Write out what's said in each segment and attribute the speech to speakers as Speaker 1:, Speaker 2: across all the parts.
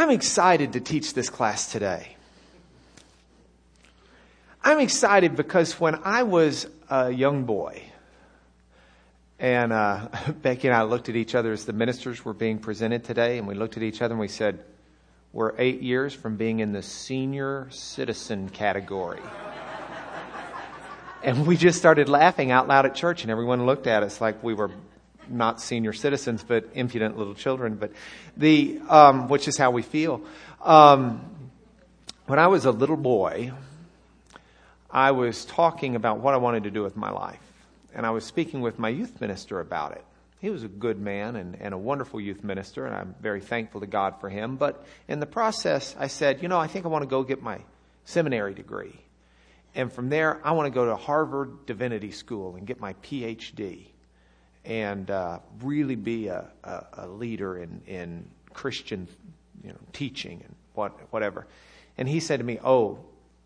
Speaker 1: I'm excited to teach this class today. I'm excited because when I was a young boy, and uh, Becky and I looked at each other as the ministers were being presented today, and we looked at each other and we said, We're eight years from being in the senior citizen category. and we just started laughing out loud at church, and everyone looked at us like we were not senior citizens, but impudent little children. But the, um, which is how we feel. Um, when I was a little boy, I was talking about what I wanted to do with my life. And I was speaking with my youth minister about it. He was a good man and, and a wonderful youth minister, and I'm very thankful to God for him. But in the process, I said, you know, I think I want to go get my seminary degree. And from there, I want to go to Harvard Divinity School and get my PhD and uh, really be a, a, a, leader in, in Christian you know, teaching and what, whatever. And he said to me, Oh,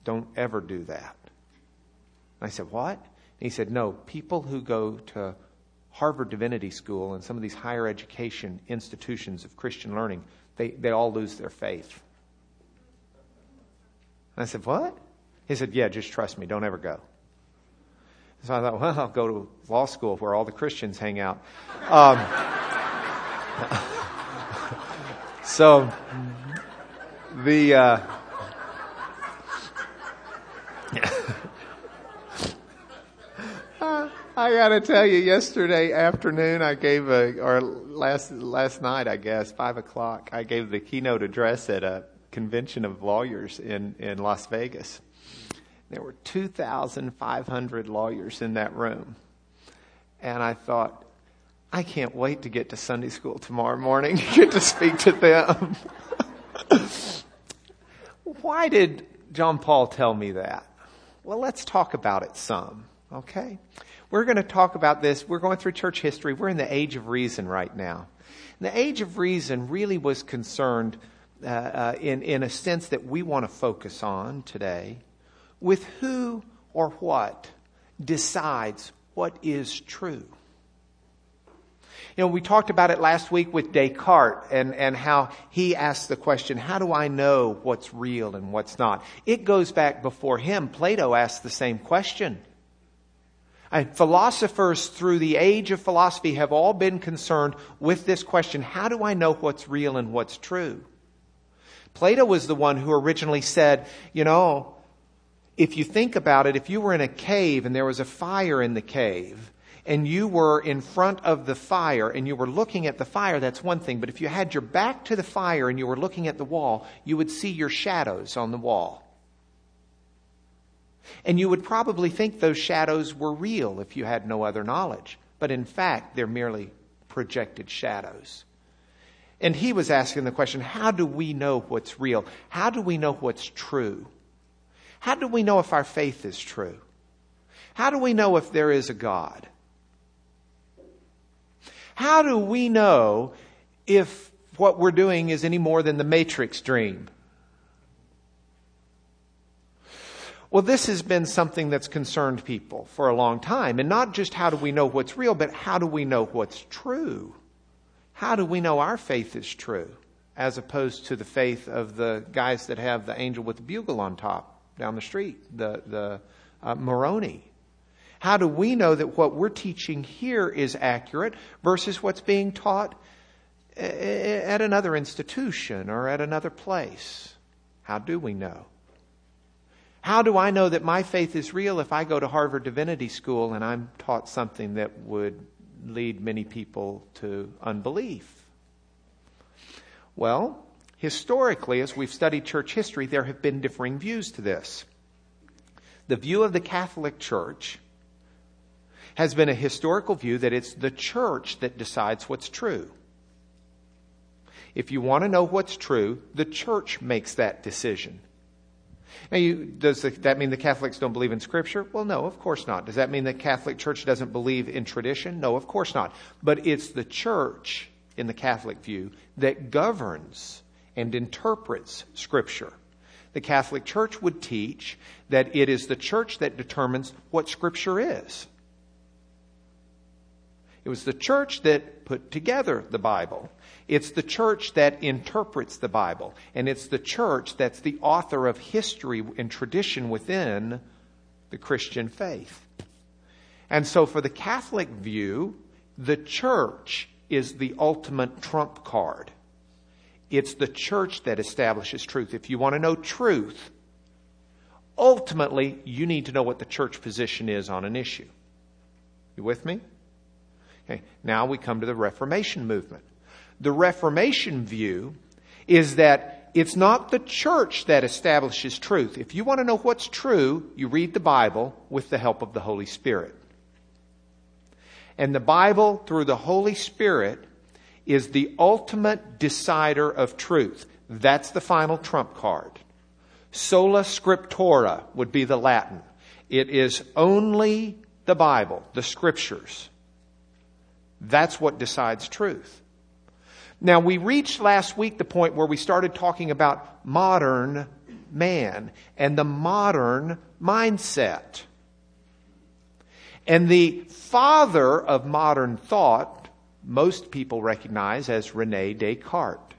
Speaker 1: don't ever do that. And I said, What? And he said, No, people who go to Harvard Divinity School and some of these higher education institutions of Christian learning, they, they all lose their faith. And I said, What? He said, Yeah, just trust me. Don't ever go. So I thought, well, I'll go to law school where all the Christians hang out. Um, so the. Uh, I got to tell you, yesterday afternoon I gave a, or last last night I guess, five o'clock, I gave the keynote address at a convention of lawyers in in Las Vegas. There were 2,500 lawyers in that room. And I thought, I can't wait to get to Sunday school tomorrow morning to get to speak to them. Why did John Paul tell me that? Well, let's talk about it some, okay? We're going to talk about this. We're going through church history. We're in the age of reason right now. And the age of reason really was concerned uh, uh, in, in a sense that we want to focus on today with who or what decides what is true. You know, we talked about it last week with Descartes and, and how he asked the question, how do I know what's real and what's not? It goes back before him. Plato asked the same question. And philosophers through the age of philosophy have all been concerned with this question, how do I know what's real and what's true? Plato was the one who originally said, you know, if you think about it, if you were in a cave and there was a fire in the cave, and you were in front of the fire and you were looking at the fire, that's one thing. But if you had your back to the fire and you were looking at the wall, you would see your shadows on the wall. And you would probably think those shadows were real if you had no other knowledge. But in fact, they're merely projected shadows. And he was asking the question how do we know what's real? How do we know what's true? How do we know if our faith is true? How do we know if there is a God? How do we know if what we're doing is any more than the matrix dream? Well, this has been something that's concerned people for a long time. And not just how do we know what's real, but how do we know what's true? How do we know our faith is true as opposed to the faith of the guys that have the angel with the bugle on top? Down the street, the, the uh, Moroni. How do we know that what we're teaching here is accurate versus what's being taught at another institution or at another place? How do we know? How do I know that my faith is real if I go to Harvard Divinity School and I'm taught something that would lead many people to unbelief? Well, Historically, as we've studied church history, there have been differing views to this. The view of the Catholic Church has been a historical view that it's the church that decides what's true. If you want to know what's true, the church makes that decision. Now, you, does that mean the Catholics don't believe in Scripture? Well, no, of course not. Does that mean the Catholic Church doesn't believe in tradition? No, of course not. But it's the church, in the Catholic view, that governs and interprets Scripture. The Catholic Church would teach that it is the church that determines what Scripture is. It was the church that put together the Bible. It's the church that interprets the Bible. And it's the church that's the author of history and tradition within the Christian faith. And so for the Catholic view, the church is the ultimate trump card. It's the church that establishes truth. If you want to know truth, ultimately, you need to know what the church position is on an issue. You with me? Okay, now we come to the Reformation movement. The Reformation view is that it's not the church that establishes truth. If you want to know what's true, you read the Bible with the help of the Holy Spirit. And the Bible, through the Holy Spirit, is the ultimate decider of truth. That's the final trump card. Sola scriptura would be the Latin. It is only the Bible, the scriptures. That's what decides truth. Now, we reached last week the point where we started talking about modern man and the modern mindset. And the father of modern thought, most people recognize as Rene Descartes.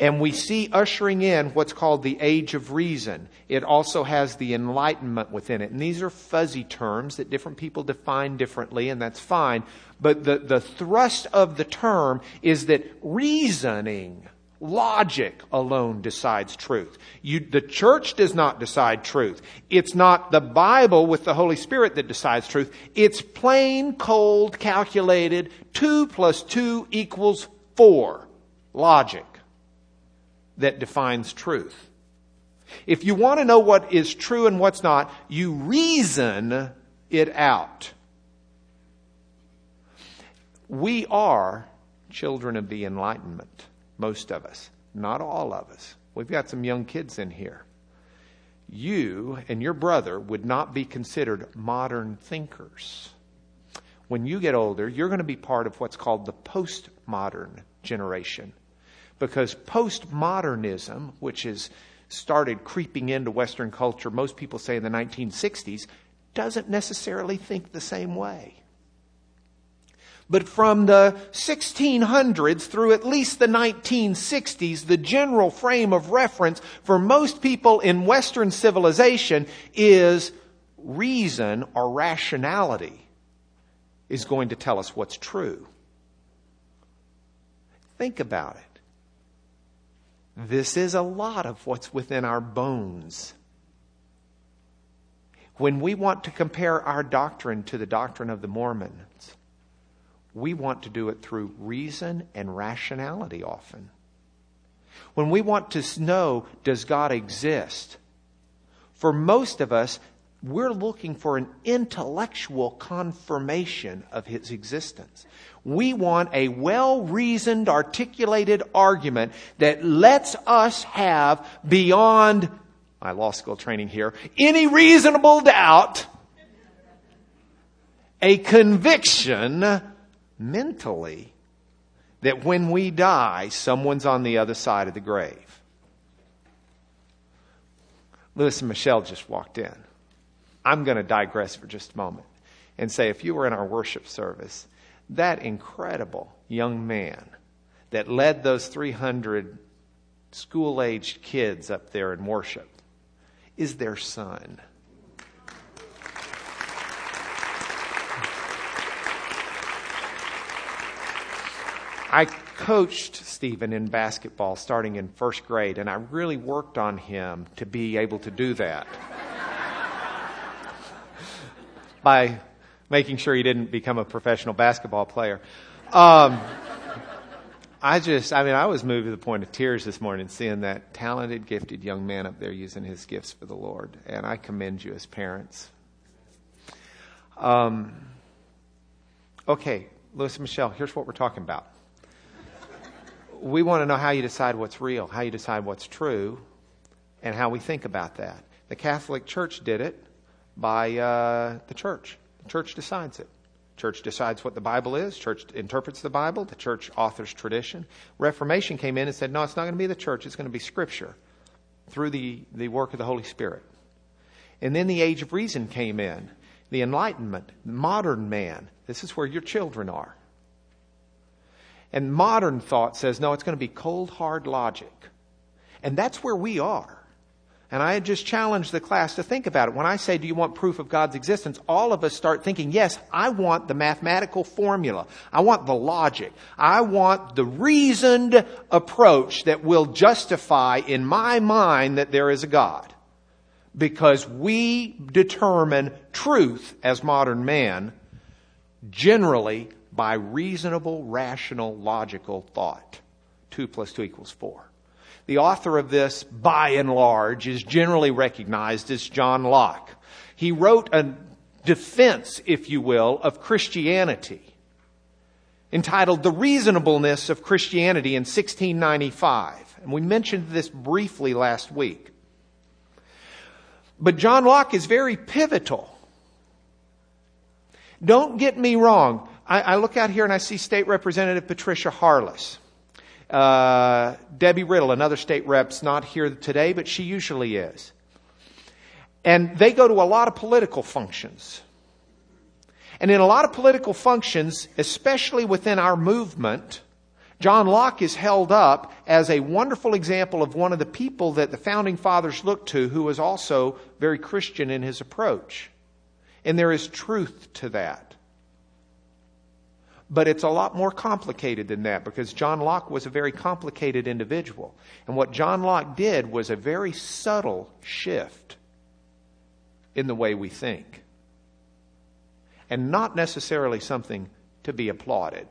Speaker 1: And we see ushering in what's called the age of reason. It also has the enlightenment within it. And these are fuzzy terms that different people define differently, and that's fine. But the, the thrust of the term is that reasoning, logic alone decides truth. You, the church does not decide truth. It's not the Bible with the Holy Spirit that decides truth. It's plain, cold, calculated, two plus two equals four. Logic that defines truth. If you want to know what is true and what's not, you reason it out. We are children of the Enlightenment, most of us, not all of us. We've got some young kids in here. You and your brother would not be considered modern thinkers. When you get older, you're going to be part of what's called the postmodern generation because postmodernism, which has started creeping into Western culture, most people say in the 1960s, doesn't necessarily think the same way. But from the 1600s through at least the 1960s, the general frame of reference for most people in Western civilization is reason or rationality is going to tell us what's true. Think about it. This is a lot of what's within our bones. When we want to compare our doctrine to the doctrine of the Mormons, we want to do it through reason and rationality often. When we want to know, does God exist? For most of us, we're looking for an intellectual confirmation of his existence. We want a well reasoned, articulated argument that lets us have beyond my law school training here any reasonable doubt a conviction mentally that when we die, someone's on the other side of the grave. Lewis and Michelle just walked in. I'm going to digress for just a moment and say if you were in our worship service, that incredible young man that led those 300 school aged kids up there in worship is their son. I coached Stephen in basketball starting in first grade, and I really worked on him to be able to do that. By making sure he didn't become a professional basketball player. Um, I just, I mean, I was moved to the point of tears this morning seeing that talented, gifted young man up there using his gifts for the Lord. And I commend you as parents. Um, okay, Lewis and Michelle, here's what we're talking about. We want to know how you decide what's real, how you decide what's true, and how we think about that. The Catholic Church did it by uh, the church. The church decides it. Church decides what the Bible is. Church interprets the Bible. The church authors tradition. Reformation came in and said, no, it's not going to be the church. It's going to be Scripture through the, the work of the Holy Spirit. And then the age of reason came in. the Enlightenment, modern man. This is where your children are. And modern thought says, no, it's going to be cold, hard logic. And that's where we are. And I just challenged the class to think about it. When I say, do you want proof of God's existence? All of us start thinking, yes, I want the mathematical formula. I want the logic. I want the reasoned approach that will justify in my mind that there is a God. Because we determine truth as modern man generally by reasonable, rational, logical thought. Two plus two equals four. The author of this, by and large, is generally recognized as John Locke. He wrote a defense, if you will, of Christianity entitled The Reasonableness of Christianity in 1695. And we mentioned this briefly last week. But John Locke is very pivotal. Don't get me wrong. I, I look out here and I see State Representative Patricia Harless. Uh, Debbie Riddle, another state rep's not here today, but she usually is. And they go to a lot of political functions. And in a lot of political functions, especially within our movement, John Locke is held up as a wonderful example of one of the people that the founding fathers looked to who was also very Christian in his approach. And there is truth to that. But it's a lot more complicated than that because John Locke was a very complicated individual. And what John Locke did was a very subtle shift in the way we think. And not necessarily something to be applauded.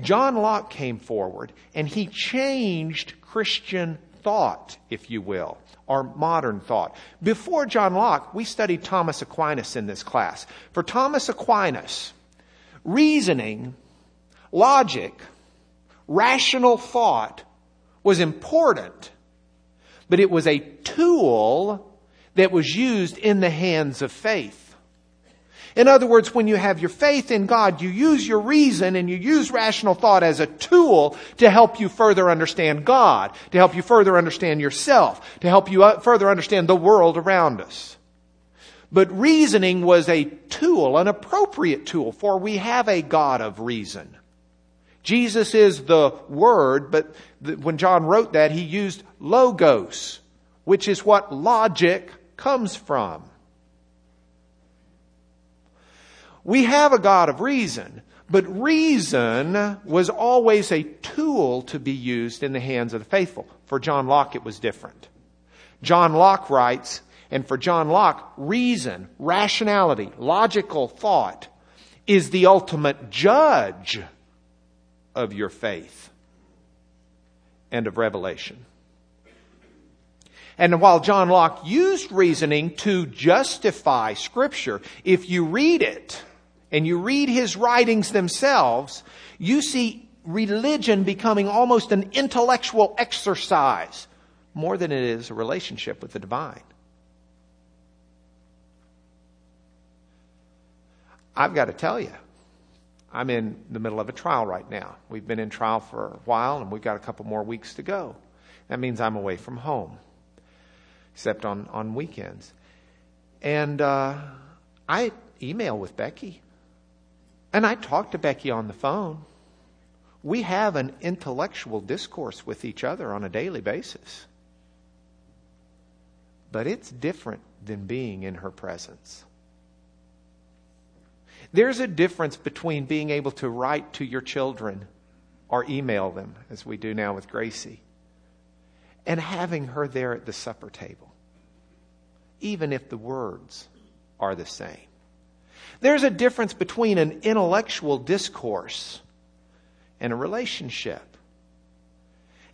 Speaker 1: John Locke came forward and he changed Christian thought, if you will, or modern thought. Before John Locke, we studied Thomas Aquinas in this class. For Thomas Aquinas, reasoning, logic, rational thought was important, but it was a tool that was used in the hands of faith. In other words, when you have your faith in God, you use your reason and you use rational thought as a tool to help you further understand God, to help you further understand yourself, to help you uh, further understand the world around us. But reasoning was a tool, an appropriate tool, for we have a God of reason. Jesus is the Word, but when John wrote that, he used logos, which is what logic comes from. We have a God of reason, but reason was always a tool to be used in the hands of the faithful. For John Locke, it was different. John Locke writes, and for John Locke, reason, rationality, logical thought is the ultimate judge of your faith and of revelation. And while John Locke used reasoning to justify Scripture, if you read it and you read his writings themselves, you see religion becoming almost an intellectual exercise more than it is a relationship with the divine. I've got to tell you, I'm in the middle of a trial right now. We've been in trial for a while and we've got a couple more weeks to go. That means I'm away from home, except on, on weekends. And uh, I email with Becky. And I talk to Becky on the phone. We have an intellectual discourse with each other on a daily basis. But it's different than being in her presence. There's a difference between being able to write to your children or email them, as we do now with Gracie, and having her there at the supper table, even if the words are the same. There's a difference between an intellectual discourse and a relationship.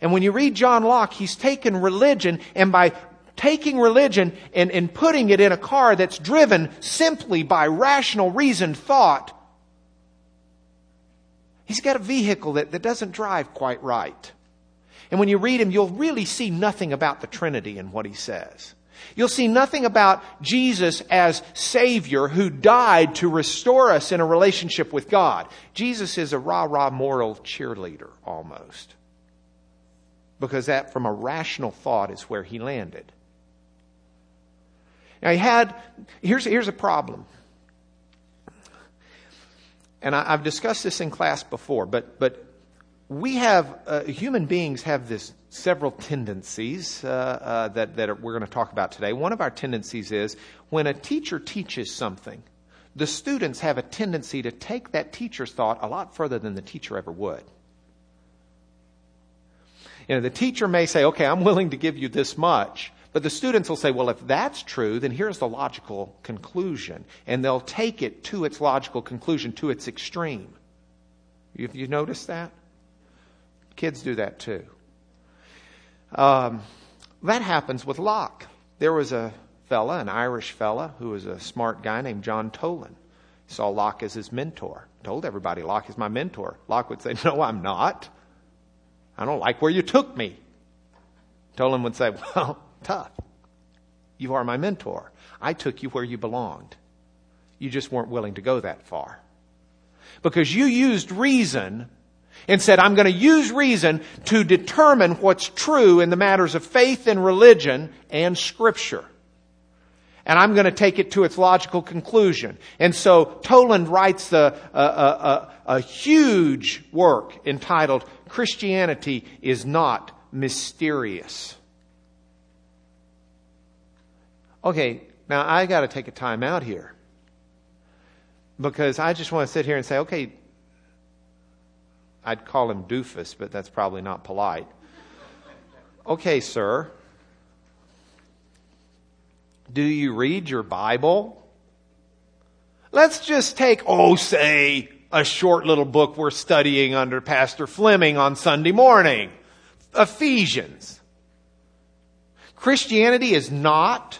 Speaker 1: And when you read John Locke, he's taken religion and by taking religion and, and putting it in a car that's driven simply by rational reasoned thought, he's got a vehicle that, that doesn't drive quite right. And when you read him, you'll really see nothing about the Trinity in what he says. You'll see nothing about Jesus as Savior who died to restore us in a relationship with God. Jesus is a rah rah moral cheerleader almost. Because that, from a rational thought, is where he landed. Now he had, here's, here's a problem. And I, have discussed this in class before, but, but we have, uh, human beings have this several tendencies uh, uh, that, that we're going to talk about today. One of our tendencies is when a teacher teaches something, the students have a tendency to take that teacher's thought a lot further than the teacher ever would. You know, the teacher may say, okay, I'm willing to give you this much. But the students will say, well, if that's true, then here's the logical conclusion. And they'll take it to its logical conclusion, to its extreme. Have you noticed that? Kids do that too. Um, that happens with Locke. There was a fella, an Irish fella, who was a smart guy named John Toland. Saw Locke as his mentor. Told everybody, Locke is my mentor. Locke would say, No, I'm not. I don't like where you took me. Toland would say, Well, tough. You are my mentor. I took you where you belonged. You just weren't willing to go that far. Because you used reason and said, I'm going to use reason to determine what's true in the matters of faith and religion and scripture. And I'm going to take it to its logical conclusion. And so Toland writes a, a, a, a huge work entitled Christianity is Not Mysterious. Okay, now I got to take a time out here. Because I just want to sit here and say, okay, I'd call him doofus, but that's probably not polite. Okay, sir. Do you read your Bible? Let's just take, oh, say, a short little book we're studying under Pastor Fleming on Sunday morning Ephesians. Christianity is not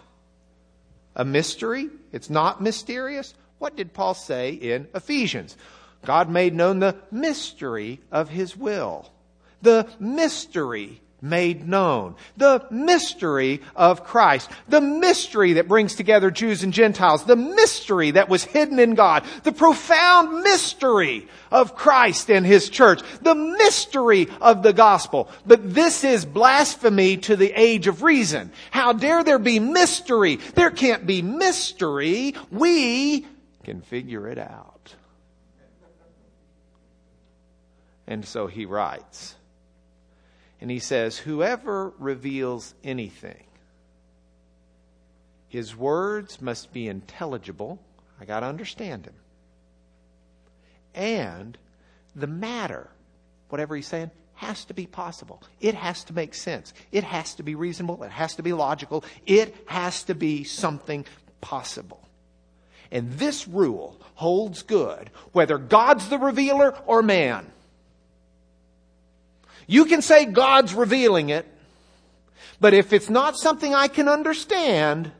Speaker 1: a mystery, it's not mysterious. What did Paul say in Ephesians? God made known the mystery of His will. The mystery made known. The mystery of Christ. The mystery that brings together Jews and Gentiles. The mystery that was hidden in God. The profound mystery of Christ and His church. The mystery of the gospel. But this is blasphemy to the age of reason. How dare there be mystery? There can't be mystery. We can figure it out. And so he writes. And he says, Whoever reveals anything, his words must be intelligible. I got to understand him. And the matter, whatever he's saying, has to be possible. It has to make sense. It has to be reasonable. It has to be logical. It has to be something possible. And this rule holds good whether God's the revealer or man. You can say God's revealing it, but if it's not something I can understand,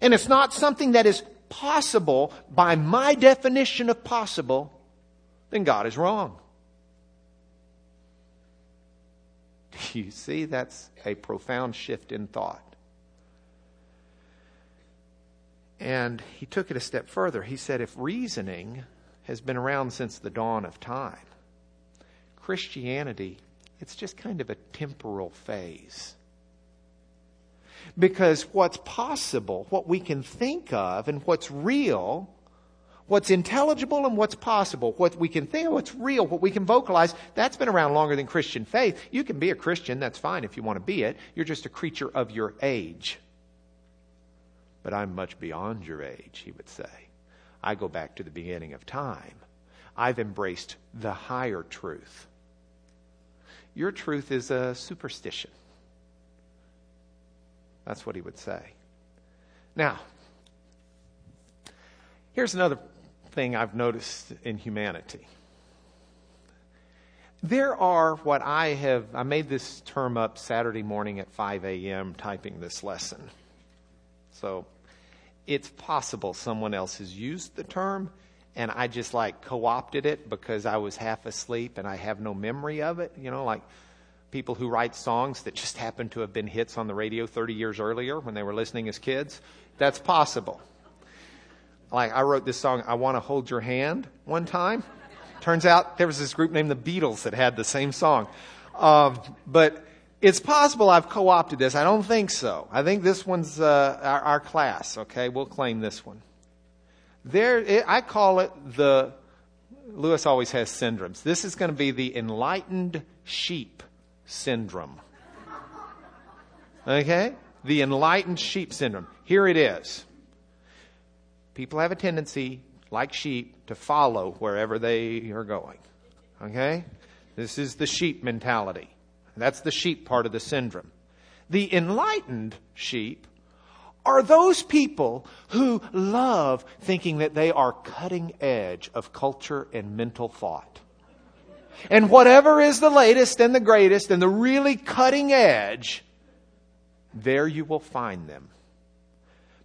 Speaker 1: and it's not something that is possible by my definition of possible, then God is wrong. You see, that's a profound shift in thought. And he took it a step further. He said, if reasoning has been around since the dawn of time, Christianity it's just kind of a temporal phase. Because what's possible, what we can think of, and what's real, what's intelligible and what's possible, what we can think of, what's real, what we can vocalize, that's been around longer than Christian faith. You can be a Christian, that's fine if you want to be it. You're just a creature of your age. But I'm much beyond your age, he would say. I go back to the beginning of time. I've embraced the higher truth. Your truth is a superstition. That's what he would say. Now, here's another thing I've noticed in humanity. There are what I have, I made this term up Saturday morning at 5 a.m. typing this lesson. So it's possible someone else has used the term and I just like co opted it because I was half asleep and I have no memory of it. You know, like people who write songs that just happen to have been hits on the radio 30 years earlier when they were listening as kids. That's possible. Like I wrote this song, I Want to Hold Your Hand, one time. Turns out there was this group named the Beatles that had the same song. Um, but It's possible I've co opted this. I don't think so. I think this one's uh, our, our, class, okay? We'll claim this one. There, it, I call it the, Lewis always has syndromes. This is going to be the enlightened sheep syndrome. Okay? The enlightened sheep syndrome. Here it is. People have a tendency, like sheep, to follow wherever they are going. Okay? This is the sheep mentality. That's the sheep part of the syndrome. The enlightened sheep are those people who love thinking that they are cutting edge of culture and mental thought. And whatever is the latest and the greatest and the really cutting edge, there you will find them.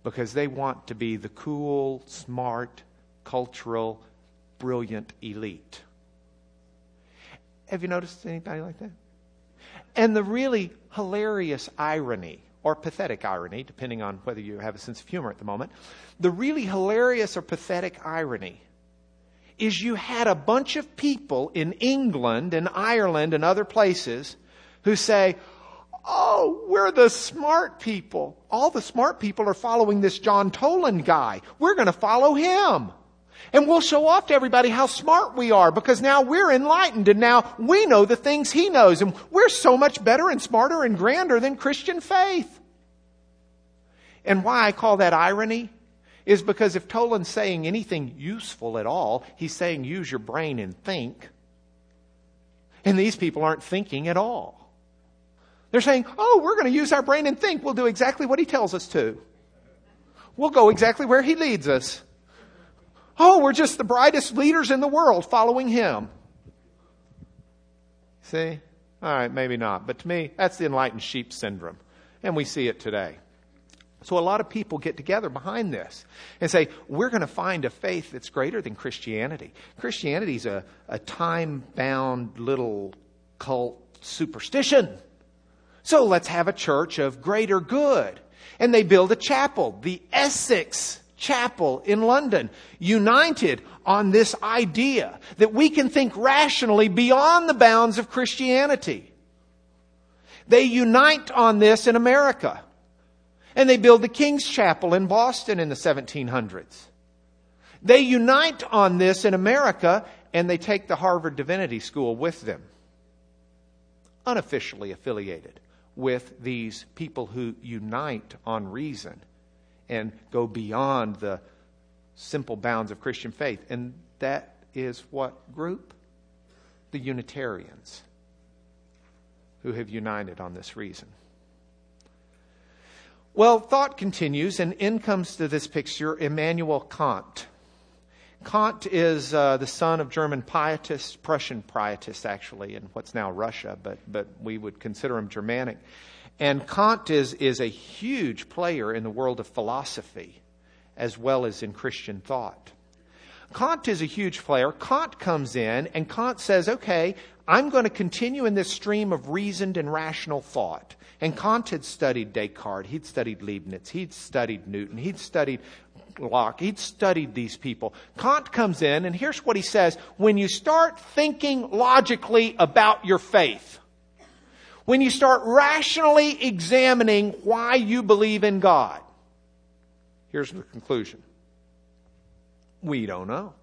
Speaker 1: Because they want to be the cool, smart, cultural, brilliant elite. Have you noticed anybody like that? And the really hilarious irony, or pathetic irony, depending on whether you have a sense of humor at the moment, the really hilarious or pathetic irony is you had a bunch of people in England and Ireland and other places who say, Oh, we're the smart people. All the smart people are following this John Toland guy. We're going to follow him. And we'll show off to everybody how smart we are because now we're enlightened and now we know the things he knows and we're so much better and smarter and grander than Christian faith. And why I call that irony is because if Toland's saying anything useful at all, he's saying use your brain and think. And these people aren't thinking at all. They're saying, oh, we're going to use our brain and think. We'll do exactly what he tells us to. We'll go exactly where he leads us. Oh, we're just the brightest leaders in the world following him. See? All right, maybe not. But to me, that's the enlightened sheep syndrome. And we see it today. So a lot of people get together behind this and say, we're going to find a faith that's greater than Christianity. Christianity is a, a time bound little cult superstition. So let's have a church of greater good. And they build a chapel, the Essex Chapel in London, united on this idea that we can think rationally beyond the bounds of Christianity. They unite on this in America. And they build the King's Chapel in Boston in the 1700s. They unite on this in America and they take the Harvard Divinity School with them. Unofficially affiliated with these people who unite on reason and go beyond the simple bounds of Christian faith. And that is what group? The Unitarians who have united on this reason. Well, thought continues, and in comes to this picture Immanuel Kant. Kant is uh, the son of German pietists, Prussian pietists, actually, in what's now Russia, but, but we would consider him Germanic. And Kant is, is a huge player in the world of philosophy as well as in Christian thought. Kant is a huge player. Kant comes in and Kant says, okay, I'm going to continue in this stream of reasoned and rational thought. And Kant had studied Descartes, he'd studied Leibniz, he'd studied Newton, he'd studied Locke, he'd studied these people. Kant comes in and here's what he says. When you start thinking logically about your faith, when you start rationally examining why you believe in God, here's the conclusion. We don't know.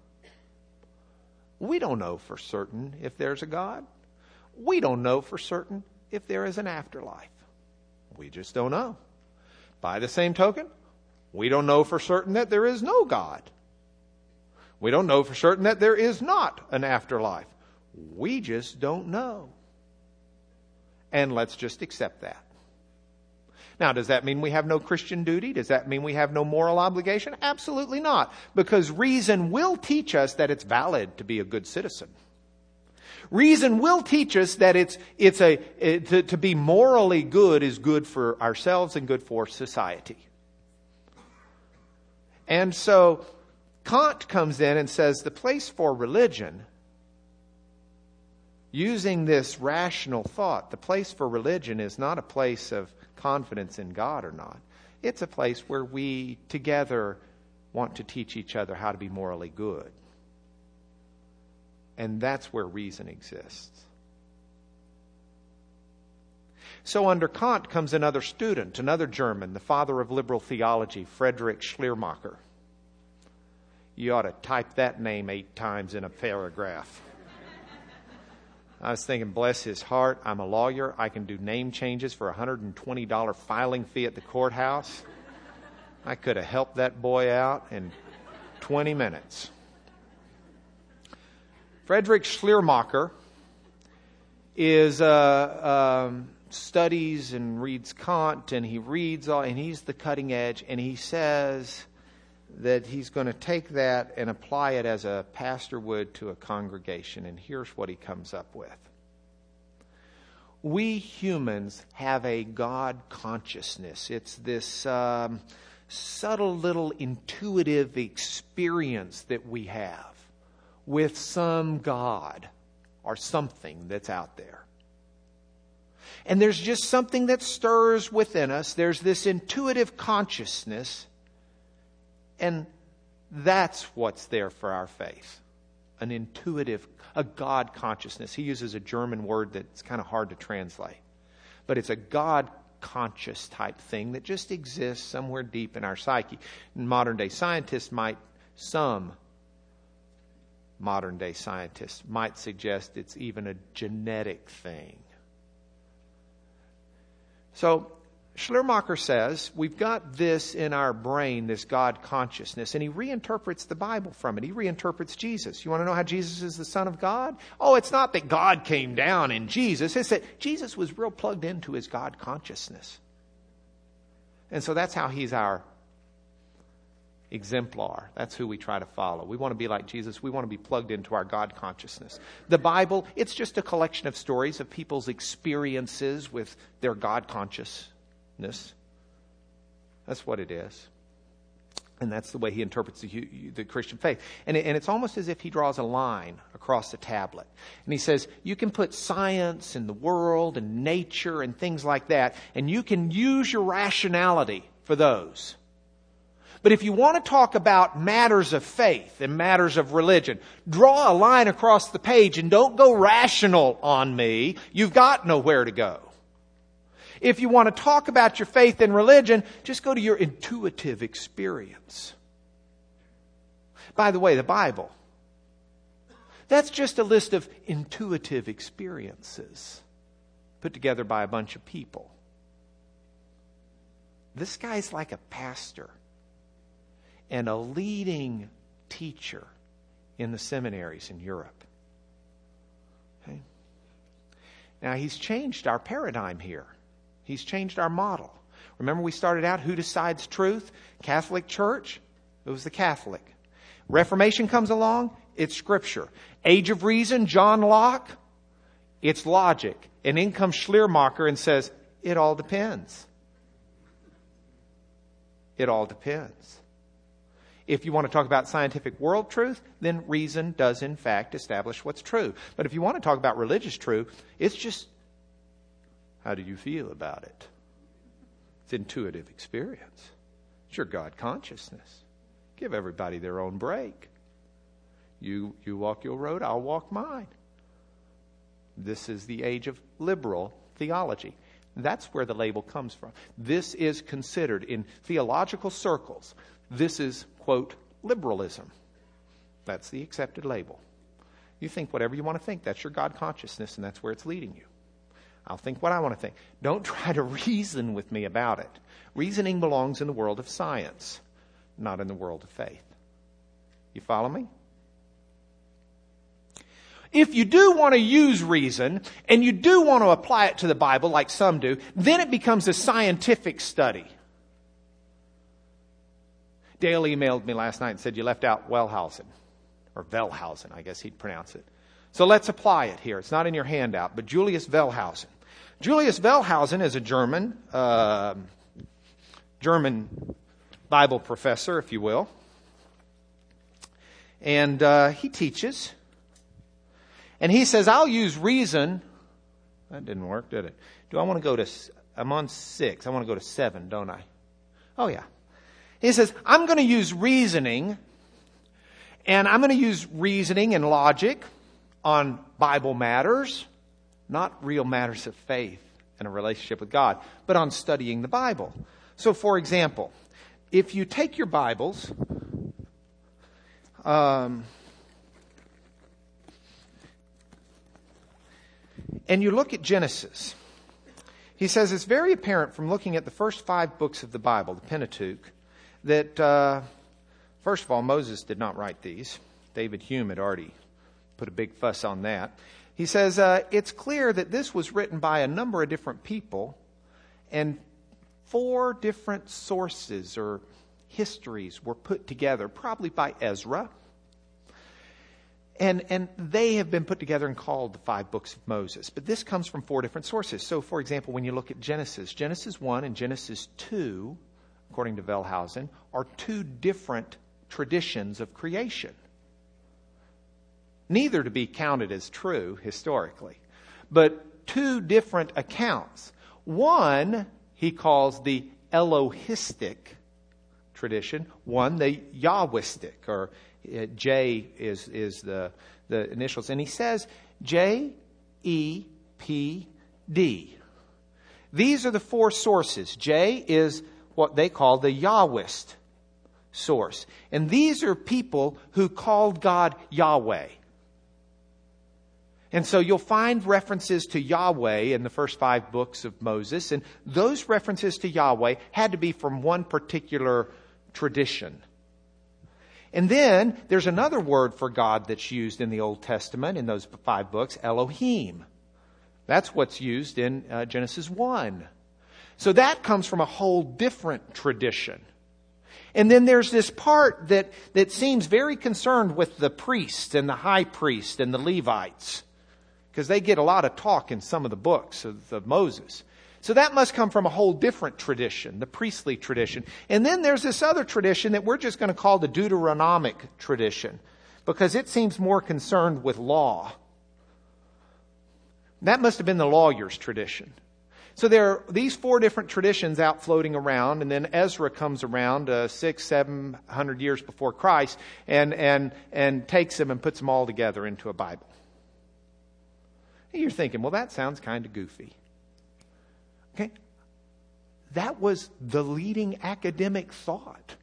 Speaker 1: We don't know for certain if there's a God. We don't know for certain if there is an afterlife. We just don't know. By the same token, we don't know for certain that there is no God. We don't know for certain that there is not an afterlife. We just don't know and let's just accept that. Now, does that mean we have no Christian duty? Does that mean we have no moral obligation? Absolutely not. Because reason will teach us that it's valid to be a good citizen. Reason will teach us that it's, it's a, it, to, to be morally good is good for ourselves and good for society. And so Kant comes in and says the place for religion using this rational thought, the place for religion is not a place of confidence in God or not. It's a place where we together want to teach each other how to be morally good. And that's where reason exists. So under Kant comes another student, another German, the father of liberal theology, Friedrich Schleiermacher. You ought to type that name eight times in a paragraph. I was thinking, bless his heart, I'm a lawyer. I can do name changes for a $120 filing fee at the courthouse. I could have helped that boy out in 20 minutes. Frederick Schleiermacher is uh, um, studies and reads Kant, and he reads all, and he's the cutting edge, and he says that he's going to take that and apply it as a pastor would to a congregation. And here's what he comes up with. We humans have a God consciousness. It's this um, subtle little intuitive experience that we have with some God or something that's out there. And there's just something that stirs within us. There's this intuitive consciousness and that's what's there for our faith an intuitive, a God consciousness. He uses a German word that's kind of hard to translate, but it's a God conscious type thing that just exists somewhere deep in our psyche. Modern day scientists might, some modern day scientists might suggest it's even a genetic thing. So Schleiermacher says we've got this in our brain, this God consciousness, and he reinterprets the Bible from it. He reinterprets Jesus. You want to know how Jesus is the Son of God? Oh, it's not that God came down in Jesus, it's that Jesus was real plugged into his God consciousness. And so that's how he's our exemplar. That's who we try to follow. We want to be like Jesus. We want to be plugged into our God consciousness. The Bible, it's just a collection of stories of people's experiences with their God consciousness that's what it is. And that's the way he interprets the, the Christian faith. And, it, and it's almost as if he draws a line across the tablet. And he says, you can put science and the world and nature and things like that, and you can use your rationality for those. But if you want to talk about matters of faith and matters of religion, draw a line across the page and don't go rational on me. You've got nowhere to go. If you want to talk about your faith and religion, just go to your intuitive experience. By the way, the Bible, that's just a list of intuitive experiences put together by a bunch of people. This guy's like a pastor and a leading teacher in the seminaries in Europe. Okay? Now, he's changed our paradigm here. He's changed our model. Remember, we started out who decides truth? Catholic Church? It was the Catholic. Reformation comes along, it's Scripture. Age of Reason, John Locke, it's logic. And in comes Schleiermacher and says, it all depends. It all depends. If you want to talk about scientific world truth, then reason does in fact establish what's true. But if you want to talk about religious truth, it's just how do you feel about it? It's intuitive experience. It's your God consciousness. Give everybody their own break. You, you walk your road, I'll walk mine. This is the age of liberal theology. That's where the label comes from. This is considered in theological circles, this is, quote, liberalism. That's the accepted label. You think whatever you want to think, that's your God consciousness, and that's where it's leading you. I'll think what I want to think. Don't try to reason with me about it. Reasoning belongs in the world of science, not in the world of faith. You follow me? If you do want to use reason and you do want to apply it to the Bible like some do, then it becomes a scientific study. Dale emailed me last night and said you left out Wellhausen, or Wellhausen, I guess he'd pronounce it. So let's apply it here. It's not in your handout, but Julius Wellhausen. Julius Wellhausen is a German, uh, German Bible professor, if you will. And uh, he teaches. And he says, I'll use reason. That didn't work, did it? Do I want to go to, I'm on six. I want to go to seven, don't I? Oh, yeah. He says, I'm going to use reasoning, and I'm going to use reasoning and logic on Bible matters, not real matters of faith and a relationship with God, but on studying the Bible. So, for example, if you take your Bibles, um, and you look at Genesis, he says it's very apparent from looking at the first five books of the Bible, the Pentateuch, that, uh, first of all, Moses did not write these. David Hume had already put a big fuss on that. He says uh, it's clear that this was written by a number of different people, and four different sources or histories were put together, probably by Ezra. And, and they have been put together and called the five books of Moses. But this comes from four different sources. So, for example, when you look at Genesis, Genesis 1 and Genesis 2, according to Wellhausen, are two different traditions of creation. Neither to be counted as true historically, but two different accounts. One he calls the Elohistic tradition, one the Yahwistic, or uh, J is, is the, the initials. And he says J E P D. These are the four sources. J is what they call the Yahwist source. And these are people who called God Yahweh. And so you'll find references to Yahweh in the first five books of Moses, and those references to Yahweh had to be from one particular tradition. And then there's another word for God that's used in the Old Testament in those five books, Elohim. That's what's used in uh, Genesis 1. So that comes from a whole different tradition. And then there's this part that, that seems very concerned with the priests and the high priest and the Levites because they get a lot of talk in some of the books of, of Moses. So that must come from a whole different tradition, the priestly tradition. And then there's this other tradition that we're just going to call the Deuteronomic tradition because it seems more concerned with law. That must have been the lawyer's tradition. So there are these four different traditions out floating around, and then Ezra comes around uh, six, seven hundred years before Christ and, and, and takes them and puts them all together into a Bible. You're thinking, well, that sounds kind of goofy. Okay? That was the leading academic thought.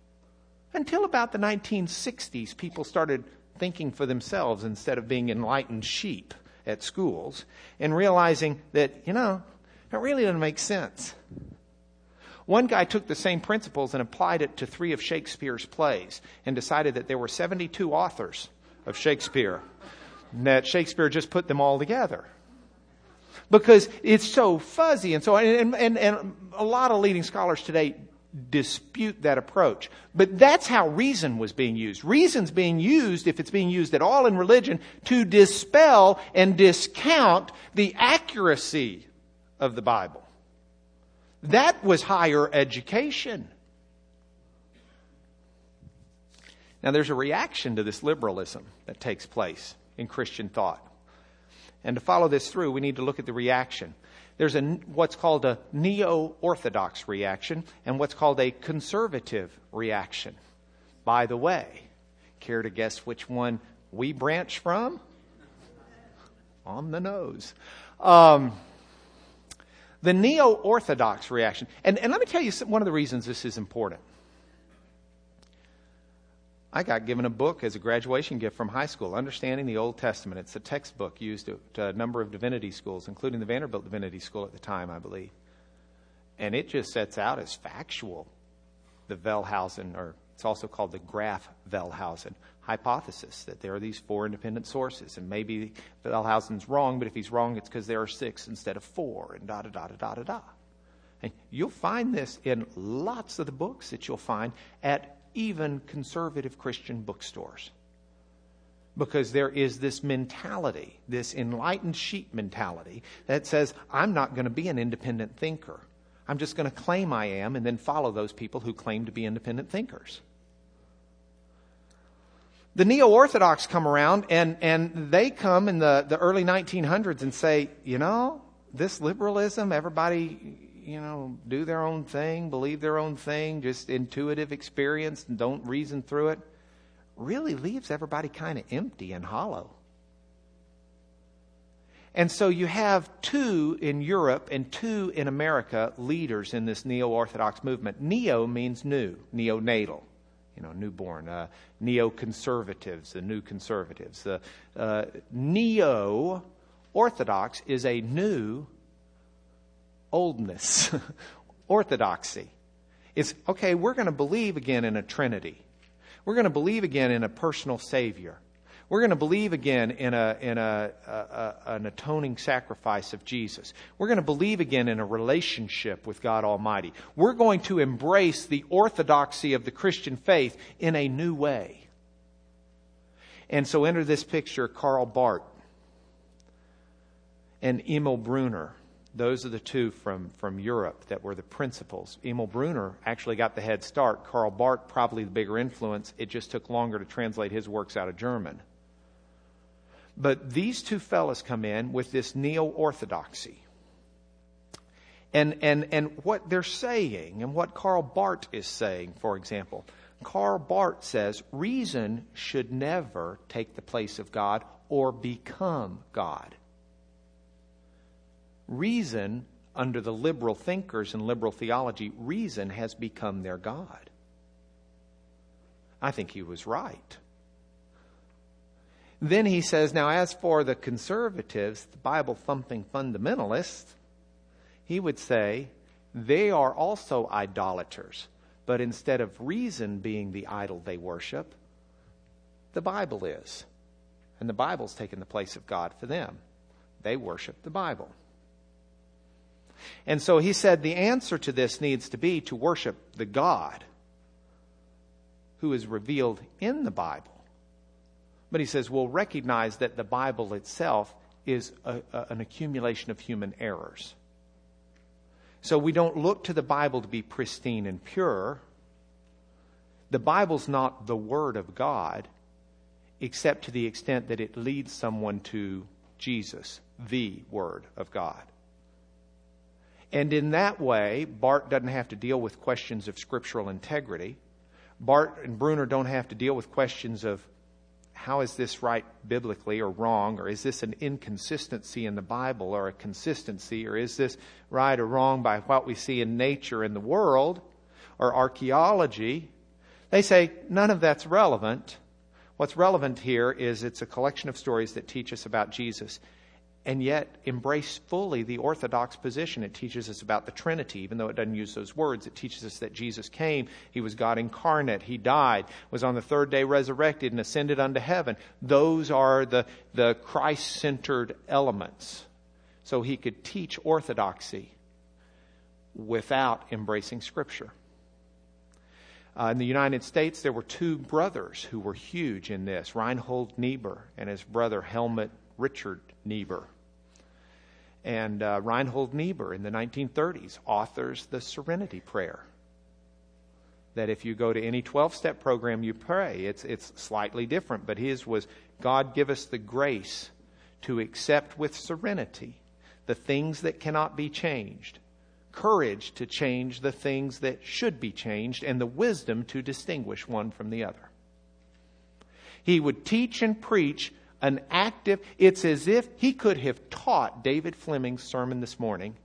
Speaker 1: Until about the 1960s, people started thinking for themselves instead of being enlightened sheep at schools and realizing that, you know, it really doesn't make sense. One guy took the same principles and applied it to three of Shakespeare's plays and decided that there were 72 authors of Shakespeare, and that Shakespeare just put them all together because it's so fuzzy. And so, and, and, and a lot of leading scholars today dispute that approach. But that's how reason was being used. Reason's being used, if it's being used at all in religion, to dispel and discount the accuracy of the Bible. That was higher education. Now, there's a reaction to this liberalism that takes place in Christian thought. And to follow this through, we need to look at the reaction. There's a, what's called a neo Orthodox reaction and what's called a conservative reaction. By the way, care to guess which one we branch from? On the nose. Um, the neo Orthodox reaction. And, and let me tell you some, one of the reasons this is important. I got given a book as a graduation gift from high school, Understanding the Old Testament. It's a textbook used at a number of divinity schools, including the Vanderbilt Divinity School at the time, I believe. And it just sets out as factual the Wellhausen, or it's also called the Graf Wellhausen hypothesis that there are these four independent sources. And maybe Wellhausen's wrong, but if he's wrong, it's because there are six instead of four, and da da da da da da da. And you'll find this in lots of the books that you'll find at even conservative Christian bookstores. Because there is this mentality, this enlightened sheep mentality, that says, I'm not going to be an independent thinker. I'm just going to claim I am and then follow those people who claim to be independent thinkers. The neo Orthodox come around and, and they come in the, the early 1900s and say, you know, this liberalism, everybody you know, do their own thing, believe their own thing, just intuitive experience and don't reason through it, really leaves everybody kind of empty and hollow. And so you have two in Europe and two in America leaders in this neo Orthodox movement. Neo means new, neonatal, you know, newborn. Uh, neoconservatives, the new conservatives. The uh, neo Orthodox is a new oldness, orthodoxy. It's okay, we're going to believe again in a Trinity. We're going to believe again in a personal Savior. We're going to believe again in, a, in a, a, a, an atoning sacrifice of Jesus. We're going to believe again in a relationship with God Almighty. We're going to embrace the orthodoxy of the Christian faith in a new way. And so enter this picture Karl Barth and Emil Brunner. Those are the two from, from Europe that were the principals. Emil Brunner actually got the head start. Karl Barth, probably the bigger influence. It just took longer to translate his works out of German. But these two fellas come in with this neo orthodoxy. And, and, and what they're saying, and what Karl Barth is saying, for example, Karl Barth says reason should never take the place of God or become God. Reason, under the liberal thinkers and liberal theology, reason has become their God. I think he was right. Then he says, now as for the conservatives, the Bible thumping fundamentalists, he would say they are also idolaters. But instead of reason being the idol they worship, the Bible is. And the Bible's taken the place of God for them. They worship the Bible. And so he said the answer to this needs to be to worship the God who is revealed in the Bible but he says we'll recognize that the Bible itself is a, a, an accumulation of human errors. So we don't look to the Bible to be pristine and pure. The Bible's not the Word of God, except to the extent that it leads someone to Jesus, the Word of God. And in that way, Barth doesn't have to deal with questions of scriptural integrity. Barth and Brunner don't have to deal with questions of how is this right biblically or wrong? Or is this an inconsistency in the Bible or a consistency? Or is this right or wrong by what we see in nature in the world or archaeology? They say none of that's relevant. What's relevant here is it's a collection of stories that teach us about Jesus and yet embrace fully the Orthodox position. It teaches us about the Trinity, even though it doesn't use those words. It teaches us that Jesus came, He was God incarnate, He died, was on the third day resurrected, and ascended unto heaven. Those are the, the Christ centered elements. So He could teach orthodoxy without embracing Scripture. Uh, in the United States, there were two brothers who were huge in this Reinhold Niebuhr and his brother Helmut Richard Niebuhr. And uh, Reinhold Niebuhr in the 1930s authors the Serenity Prayer. That if you go to any 12 step program you pray, it's, it's slightly different, but his was God give us the grace to accept with serenity the things that cannot be changed, courage to change the things that should be changed, and the wisdom to distinguish one from the other. He would teach and preach an active, it's as if he could have taught David Fleming's sermon this morning.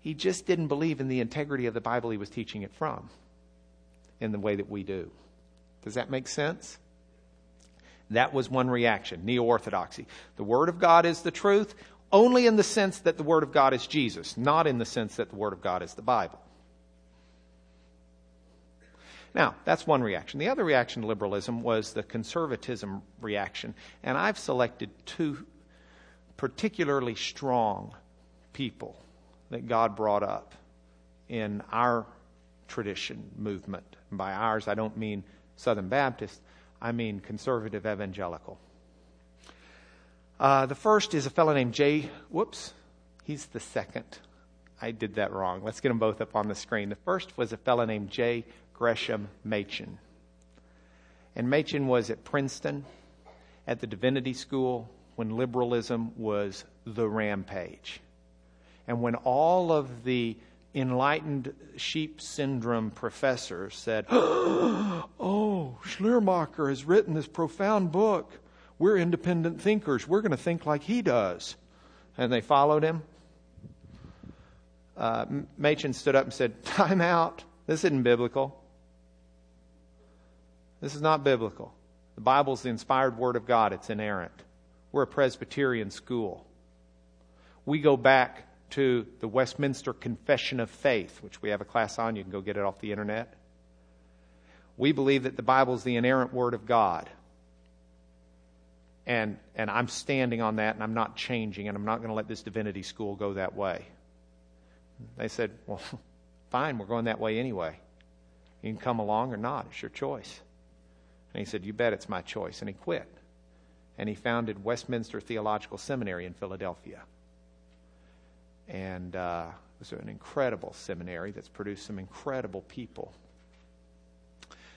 Speaker 1: He just didn't believe in the integrity of the Bible he was teaching it from in the way that we do. Does that make sense? That was one reaction, neo orthodoxy. The Word of God is the truth only in the sense that the Word of God is Jesus, not in the sense that the Word of God is the Bible. Now, that's one reaction. The other reaction to liberalism was the conservatism reaction. And I've selected two particularly strong people that God brought up in our tradition movement. And by ours, I don't mean Southern Baptist, I mean conservative evangelical. Uh, the first is a fellow named Jay. Whoops, he's the second. I did that wrong. Let's get them both up on the screen. The first was a fellow named J. Gresham Machen. And Machen was at Princeton at the Divinity School when liberalism was the rampage. And when all of the enlightened sheep syndrome professors said, Oh, Schleiermacher has written this profound book. We're independent thinkers. We're going to think like he does. And they followed him. Uh, Machen stood up and said, Time out. This isn't biblical. This is not biblical. The Bible is the inspired Word of God, it's inerrant. We're a Presbyterian school. We go back to the Westminster Confession of Faith, which we have a class on. You can go get it off the internet. We believe that the Bible is the inerrant Word of God. And, and I'm standing on that and I'm not changing and I'm not going to let this divinity school go that way. They said, Well, fine, we're going that way anyway. You can come along or not. It's your choice. And he said, You bet it's my choice. And he quit. And he founded Westminster Theological Seminary in Philadelphia. And uh, it was an incredible seminary that's produced some incredible people.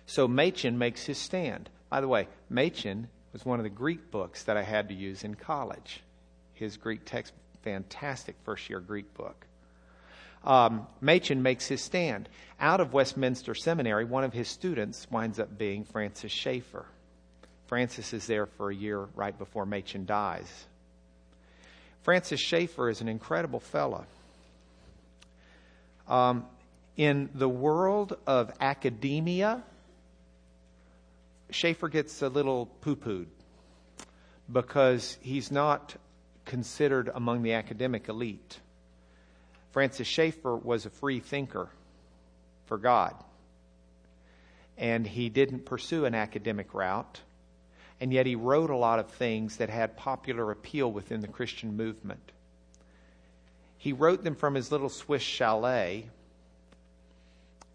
Speaker 1: So Machen makes his stand. By the way, Machen was one of the Greek books that I had to use in college. His Greek text, fantastic first year Greek book. Um, Machen makes his stand. Out of Westminster Seminary, one of his students winds up being Francis Schaeffer. Francis is there for a year right before Machen dies. Francis Schaeffer is an incredible fellow. Um, in the world of academia, Schaeffer gets a little poo pooed because he's not considered among the academic elite. Francis Schaeffer was a free thinker for God, and he didn't pursue an academic route, and yet he wrote a lot of things that had popular appeal within the Christian movement. He wrote them from his little Swiss chalet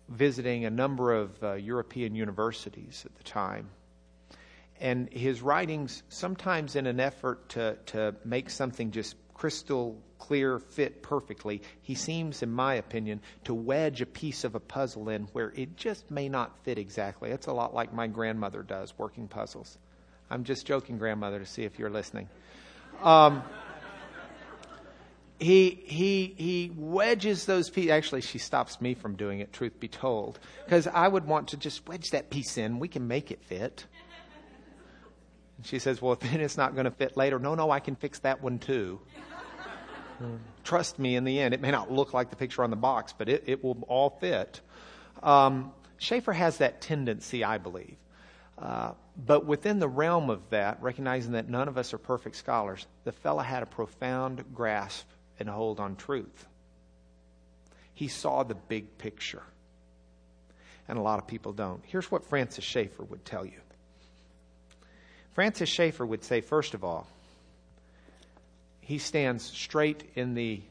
Speaker 1: visiting a number of uh, European universities at the time. And his writings, sometimes in an effort to, to make something just crystal clear, fit perfectly, he seems, in my opinion, to wedge a piece of a puzzle in where it just may not fit exactly. It's a lot like my grandmother does, working puzzles. I'm just joking, grandmother, to see if you're listening. Um, he he he wedges those pieces. Actually, she stops me from doing it. Truth be told, because I would want to just wedge that piece in. We can make it fit. And she says, "Well, then it's not going to fit later." No, no, I can fix that one too. Trust me. In the end, it may not look like the picture on the box, but it it will all fit. Um, Schaeffer has that tendency, I believe. Uh, but within the realm of that, recognizing that none of us are perfect scholars, the fellow had a profound grasp and hold on truth. He saw the big picture. And a lot of people don't. Here's what Francis Schaeffer would tell you Francis Schaeffer would say, first of all, he stands straight in the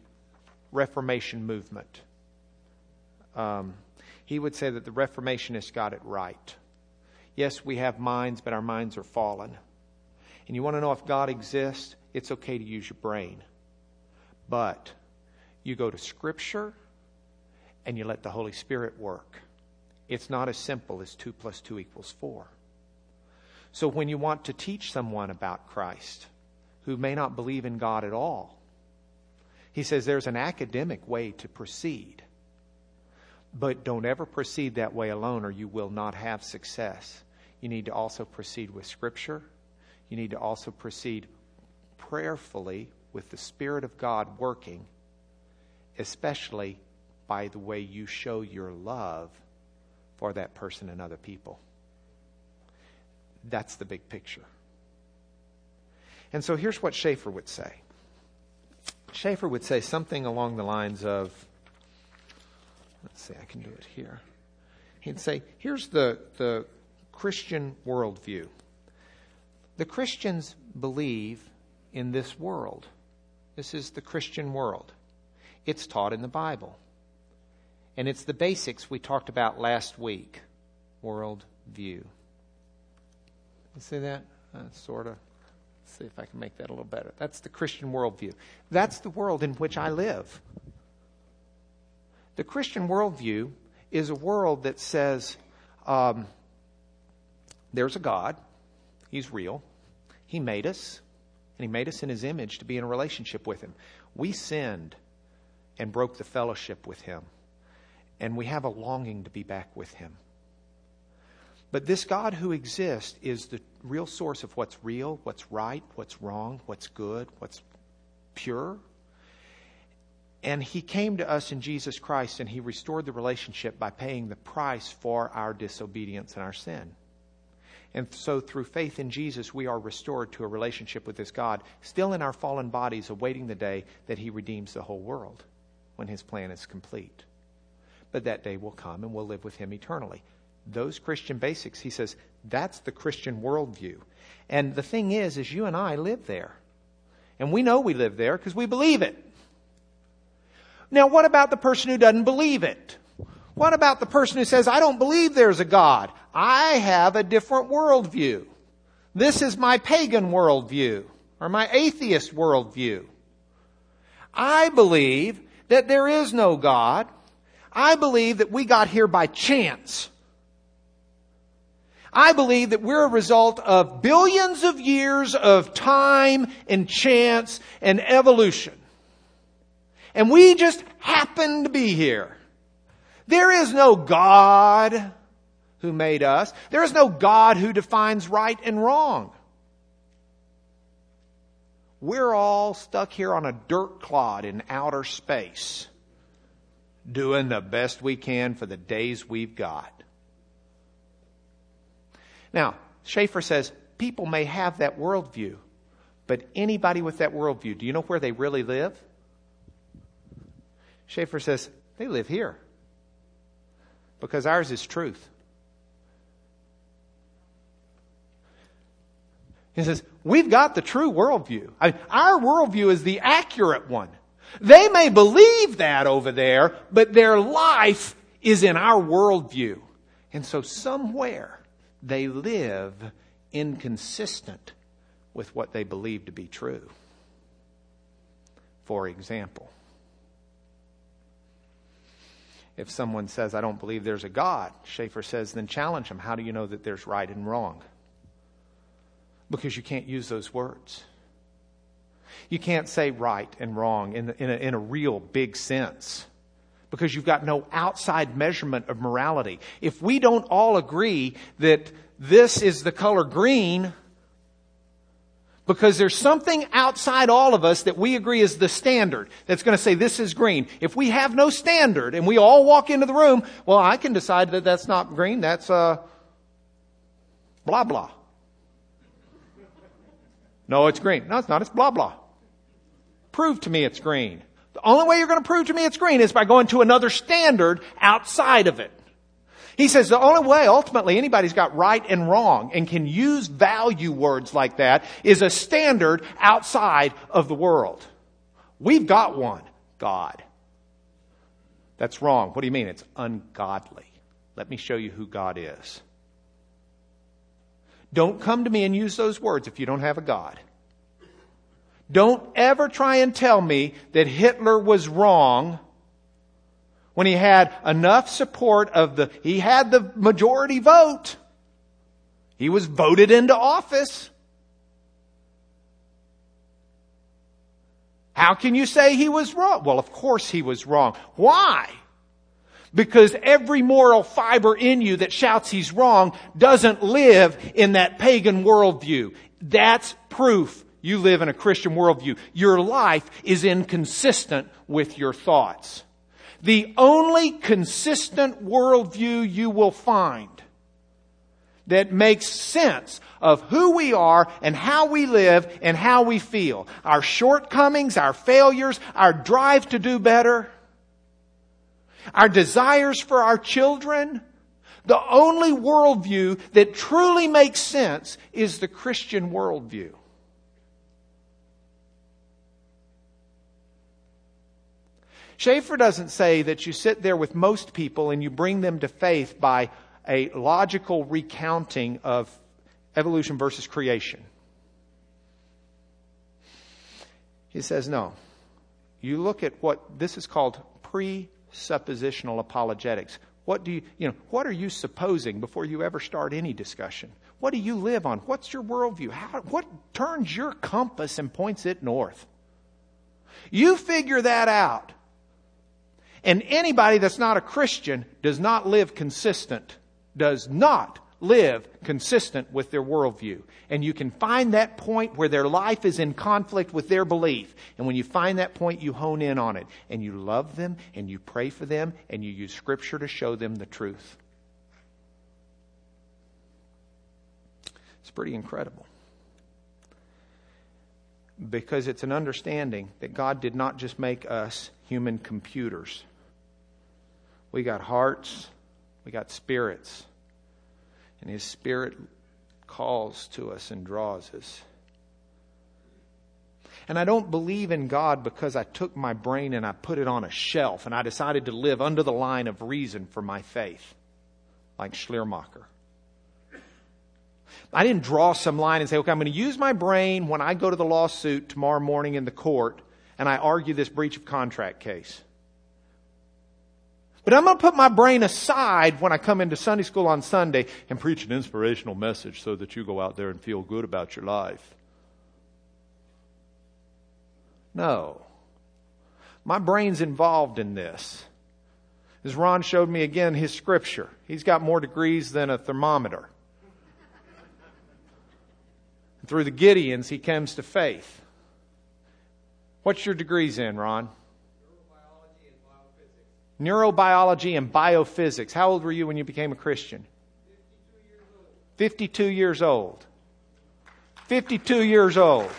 Speaker 1: Reformation movement. Um, he would say that the Reformationists got it right. Yes, we have minds, but our minds are fallen. And you want to know if God exists? It's okay to use your brain. But you go to Scripture and you let the Holy Spirit work. It's not as simple as 2 plus 2 equals 4. So when you want to teach someone about Christ who may not believe in God at all, he says there's an academic way to proceed. But don't ever proceed that way alone or you will not have success. You need to also proceed with Scripture. You need to also proceed prayerfully with the Spirit of God working, especially by the way you show your love for that person and other people. That's the big picture. And so here's what Schaeffer would say Schaeffer would say something along the lines of let's see, I can do it here. He'd say, here's the, the Christian worldview. The Christians believe in this world. This is the Christian world. It's taught in the Bible. And it's the basics we talked about last week world view. You see that? Uh, sort of. See if I can make that a little better. That's the Christian worldview. That's the world in which I live. The Christian worldview is a world that says um, there's a God, He's real, He made us, and He made us in His image to be in a relationship with Him. We sinned and broke the fellowship with Him, and we have a longing to be back with Him. But this God who exists is the real source of what's real, what's right, what's wrong, what's good, what's pure. And he came to us in Jesus Christ and he restored the relationship by paying the price for our disobedience and our sin. And so through faith in Jesus, we are restored to a relationship with this God, still in our fallen bodies, awaiting the day that he redeems the whole world when his plan is complete. But that day will come and we'll live with him eternally. Those Christian basics, he says, that's the Christian worldview. And the thing is, is you and I live there. And we know we live there because we believe it. Now, what about the person who doesn't believe it? What about the person who says, I don't believe there's a God? I have a different worldview. This is my pagan worldview or my atheist worldview. I believe that there is no God. I believe that we got here by chance. I believe that we're a result of billions of years of time and chance and evolution. And we just happen to be here. There is no God who made us. There is no God who defines right and wrong. We're all stuck here on a dirt clod in outer space, doing the best we can for the days we've got. Now, Schaeffer says people may have that worldview, but anybody with that worldview, do you know where they really live? Schaeffer says they live here because ours is truth. He says, we've got the true worldview. I mean, our worldview is the accurate one. They may believe that over there, but their life is in our worldview. And so somewhere they live inconsistent with what they believe to be true. For example, if someone says, I don't believe there's a God, Schaeffer says, then challenge them. How do you know that there's right and wrong? Because you can't use those words. You can't say right and wrong in, in, a, in a real big sense because you've got no outside measurement of morality. If we don't all agree that this is the color green, because there's something outside all of us that we agree is the standard that's going to say this is green. If we have no standard and we all walk into the room, well, I can decide that that's not green, that's uh, blah blah. No, it's green. No, it's not. It's blah blah. Prove to me it's green. The only way you're going to prove to me it's green is by going to another standard outside of it. He says the only way ultimately anybody's got right and wrong and can use value words like that is a standard outside of the world. We've got one. God. That's wrong. What do you mean? It's ungodly. Let me show you who God is. Don't come to me and use those words if you don't have a God. Don't ever try and tell me that Hitler was wrong when he had enough support of the, he had the majority vote. He was voted into office. How can you say he was wrong? Well, of course he was wrong. Why? Because every moral fiber in you that shouts he's wrong doesn't live in that pagan worldview. That's proof you live in a Christian worldview. Your life is inconsistent with your thoughts the only consistent worldview you will find that makes sense of who we are and how we live and how we feel. Our shortcomings, our failures, our drive to do better, our desires for our children. The only worldview that truly makes sense is the Christian worldview. Schaeffer doesn't say that you sit there with most people and you bring them to faith by a logical recounting of evolution versus creation. He says, no. You look at what this is called presuppositional apologetics. What do you, you know, what are you supposing before you ever start any discussion? What do you live on? What's your worldview? How, what turns your compass and points it north? You figure that out. And anybody that's not a Christian does not live consistent, does not live consistent with their worldview. And you can find that point where their life is in conflict with their belief. And when you find that point, you hone in on it. And you love them, and you pray for them, and you use Scripture to show them the truth. It's pretty incredible. Because it's an understanding that God did not just make us human computers. We got hearts, we got spirits and His Spirit calls to us and draws us. And I don't believe in God because I took my brain and I put it on a shelf and I decided to live under the line of reason for my faith, like Schleiermacher. I didn't draw some line and say, okay, I'm going to use my brain when I go to the lawsuit tomorrow morning in the court and I argue this breach of contract case. But I'm going to put my brain aside when I come into Sunday school on Sunday and preach an inspirational message so that you go out there and feel good about your life. No. My brain's involved in this. As Ron showed me again his scripture, he's got more degrees than a thermometer. Through the Gideons, he comes to faith. What's your degrees in, Ron? Neurobiology and biophysics. How old were you when you became a Christian? 52 years old. 52 years old.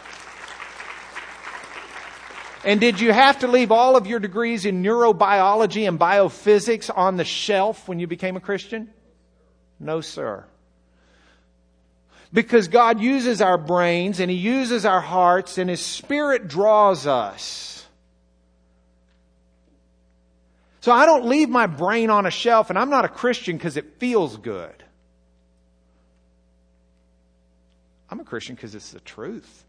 Speaker 1: And did you have to leave all of your degrees in neurobiology and biophysics on the shelf when you became a Christian? No, sir. Because God uses our brains and He uses our hearts and His Spirit draws us. So I don't leave my brain on a shelf and I'm not a Christian because it feels good. I'm a Christian because it's the truth.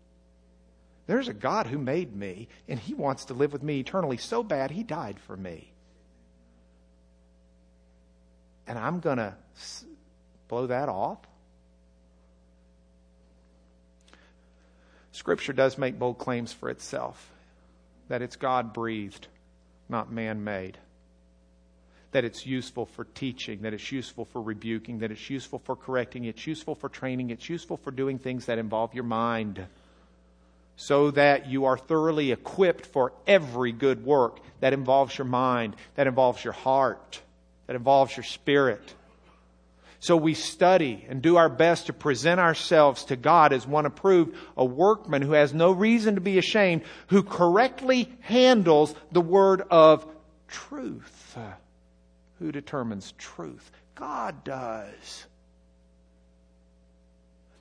Speaker 1: There's a God who made me and he wants to live with me eternally so bad he died for me. And I'm going to blow that off? Scripture does make bold claims for itself that it's God breathed, not man made that it's useful for teaching, that it's useful for rebuking, that it's useful for correcting, it's useful for training, it's useful for doing things that involve your mind, so that you are thoroughly equipped for every good work that involves your mind, that involves your heart, that involves your spirit. So we study and do our best to present ourselves to God as one approved, a workman who has no reason to be ashamed, who correctly handles the word of truth. Who determines truth? God does.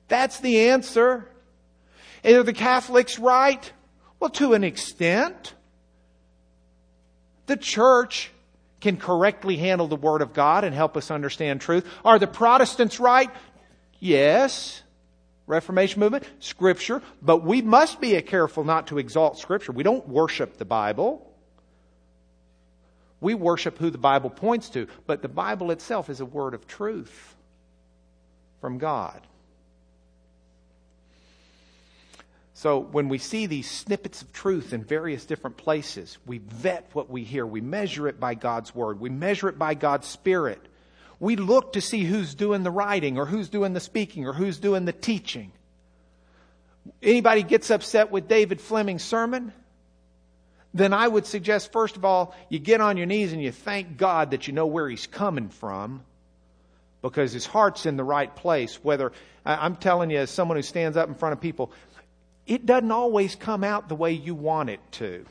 Speaker 1: That's the answer. Are the Catholics right? Well, to an extent. The church can correctly handle the Word of God and help us understand truth. Are the Protestants right? Yes. Reformation movement, Scripture, but we must be careful not to exalt Scripture. We don't worship the Bible. We worship who the Bible points to, but the Bible itself is a word of truth from God. So when we see these snippets of truth in various different places, we vet what we hear. We measure it by God's word. We measure it by God's spirit. We look to see who's doing the writing or who's doing the speaking or who's doing the teaching. Anybody gets upset with David Fleming's sermon? Then I would suggest, first of all, you get on your knees and you thank God that you know where He's coming from because His heart's in the right place. Whether, I'm telling you, as someone who stands up in front of people, it doesn't always come out the way you want it to.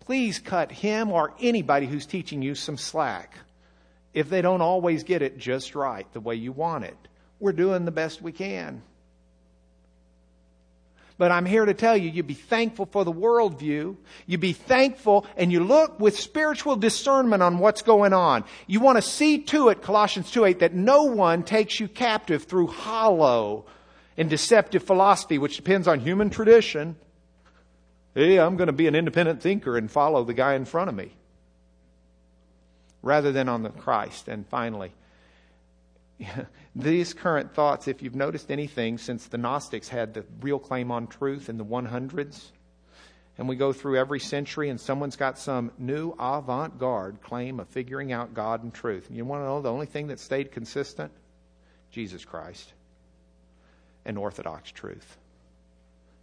Speaker 1: Please cut him or anybody who's teaching you some slack if they don't always get it just right the way you want it. We're doing the best we can. But I'm here to tell you, you be thankful for the worldview. You be thankful and you look with spiritual discernment on what's going on. You want to see to it, Colossians 2 8, that no one takes you captive through hollow and deceptive philosophy, which depends on human tradition. Hey, I'm going to be an independent thinker and follow the guy in front of me. Rather than on the Christ. And finally, these current thoughts, if you've noticed anything since the Gnostics had the real claim on truth in the 100s, and we go through every century and someone's got some new avant garde claim of figuring out God and truth. And you want to know the only thing that stayed consistent? Jesus Christ, and Orthodox truth.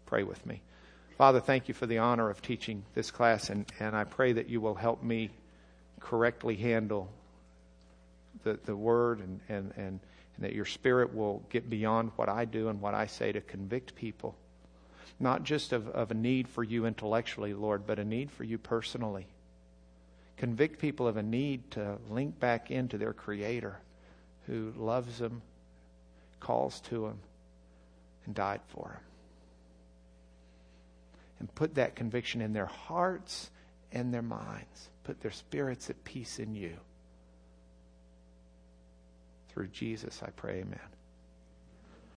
Speaker 1: Pray with me. Father, thank you for the honor of teaching this class, and, and I pray that you will help me correctly handle the, the word and, and, and, and that your spirit will get beyond what I do and what I say to convict people, not just of, of a need for you intellectually, Lord, but a need for you personally. Convict people of a need to link back into their Creator who loves them, calls to them, and died for them and put that conviction in their hearts and their minds. Put their spirits at peace in you. Through Jesus, I pray, amen.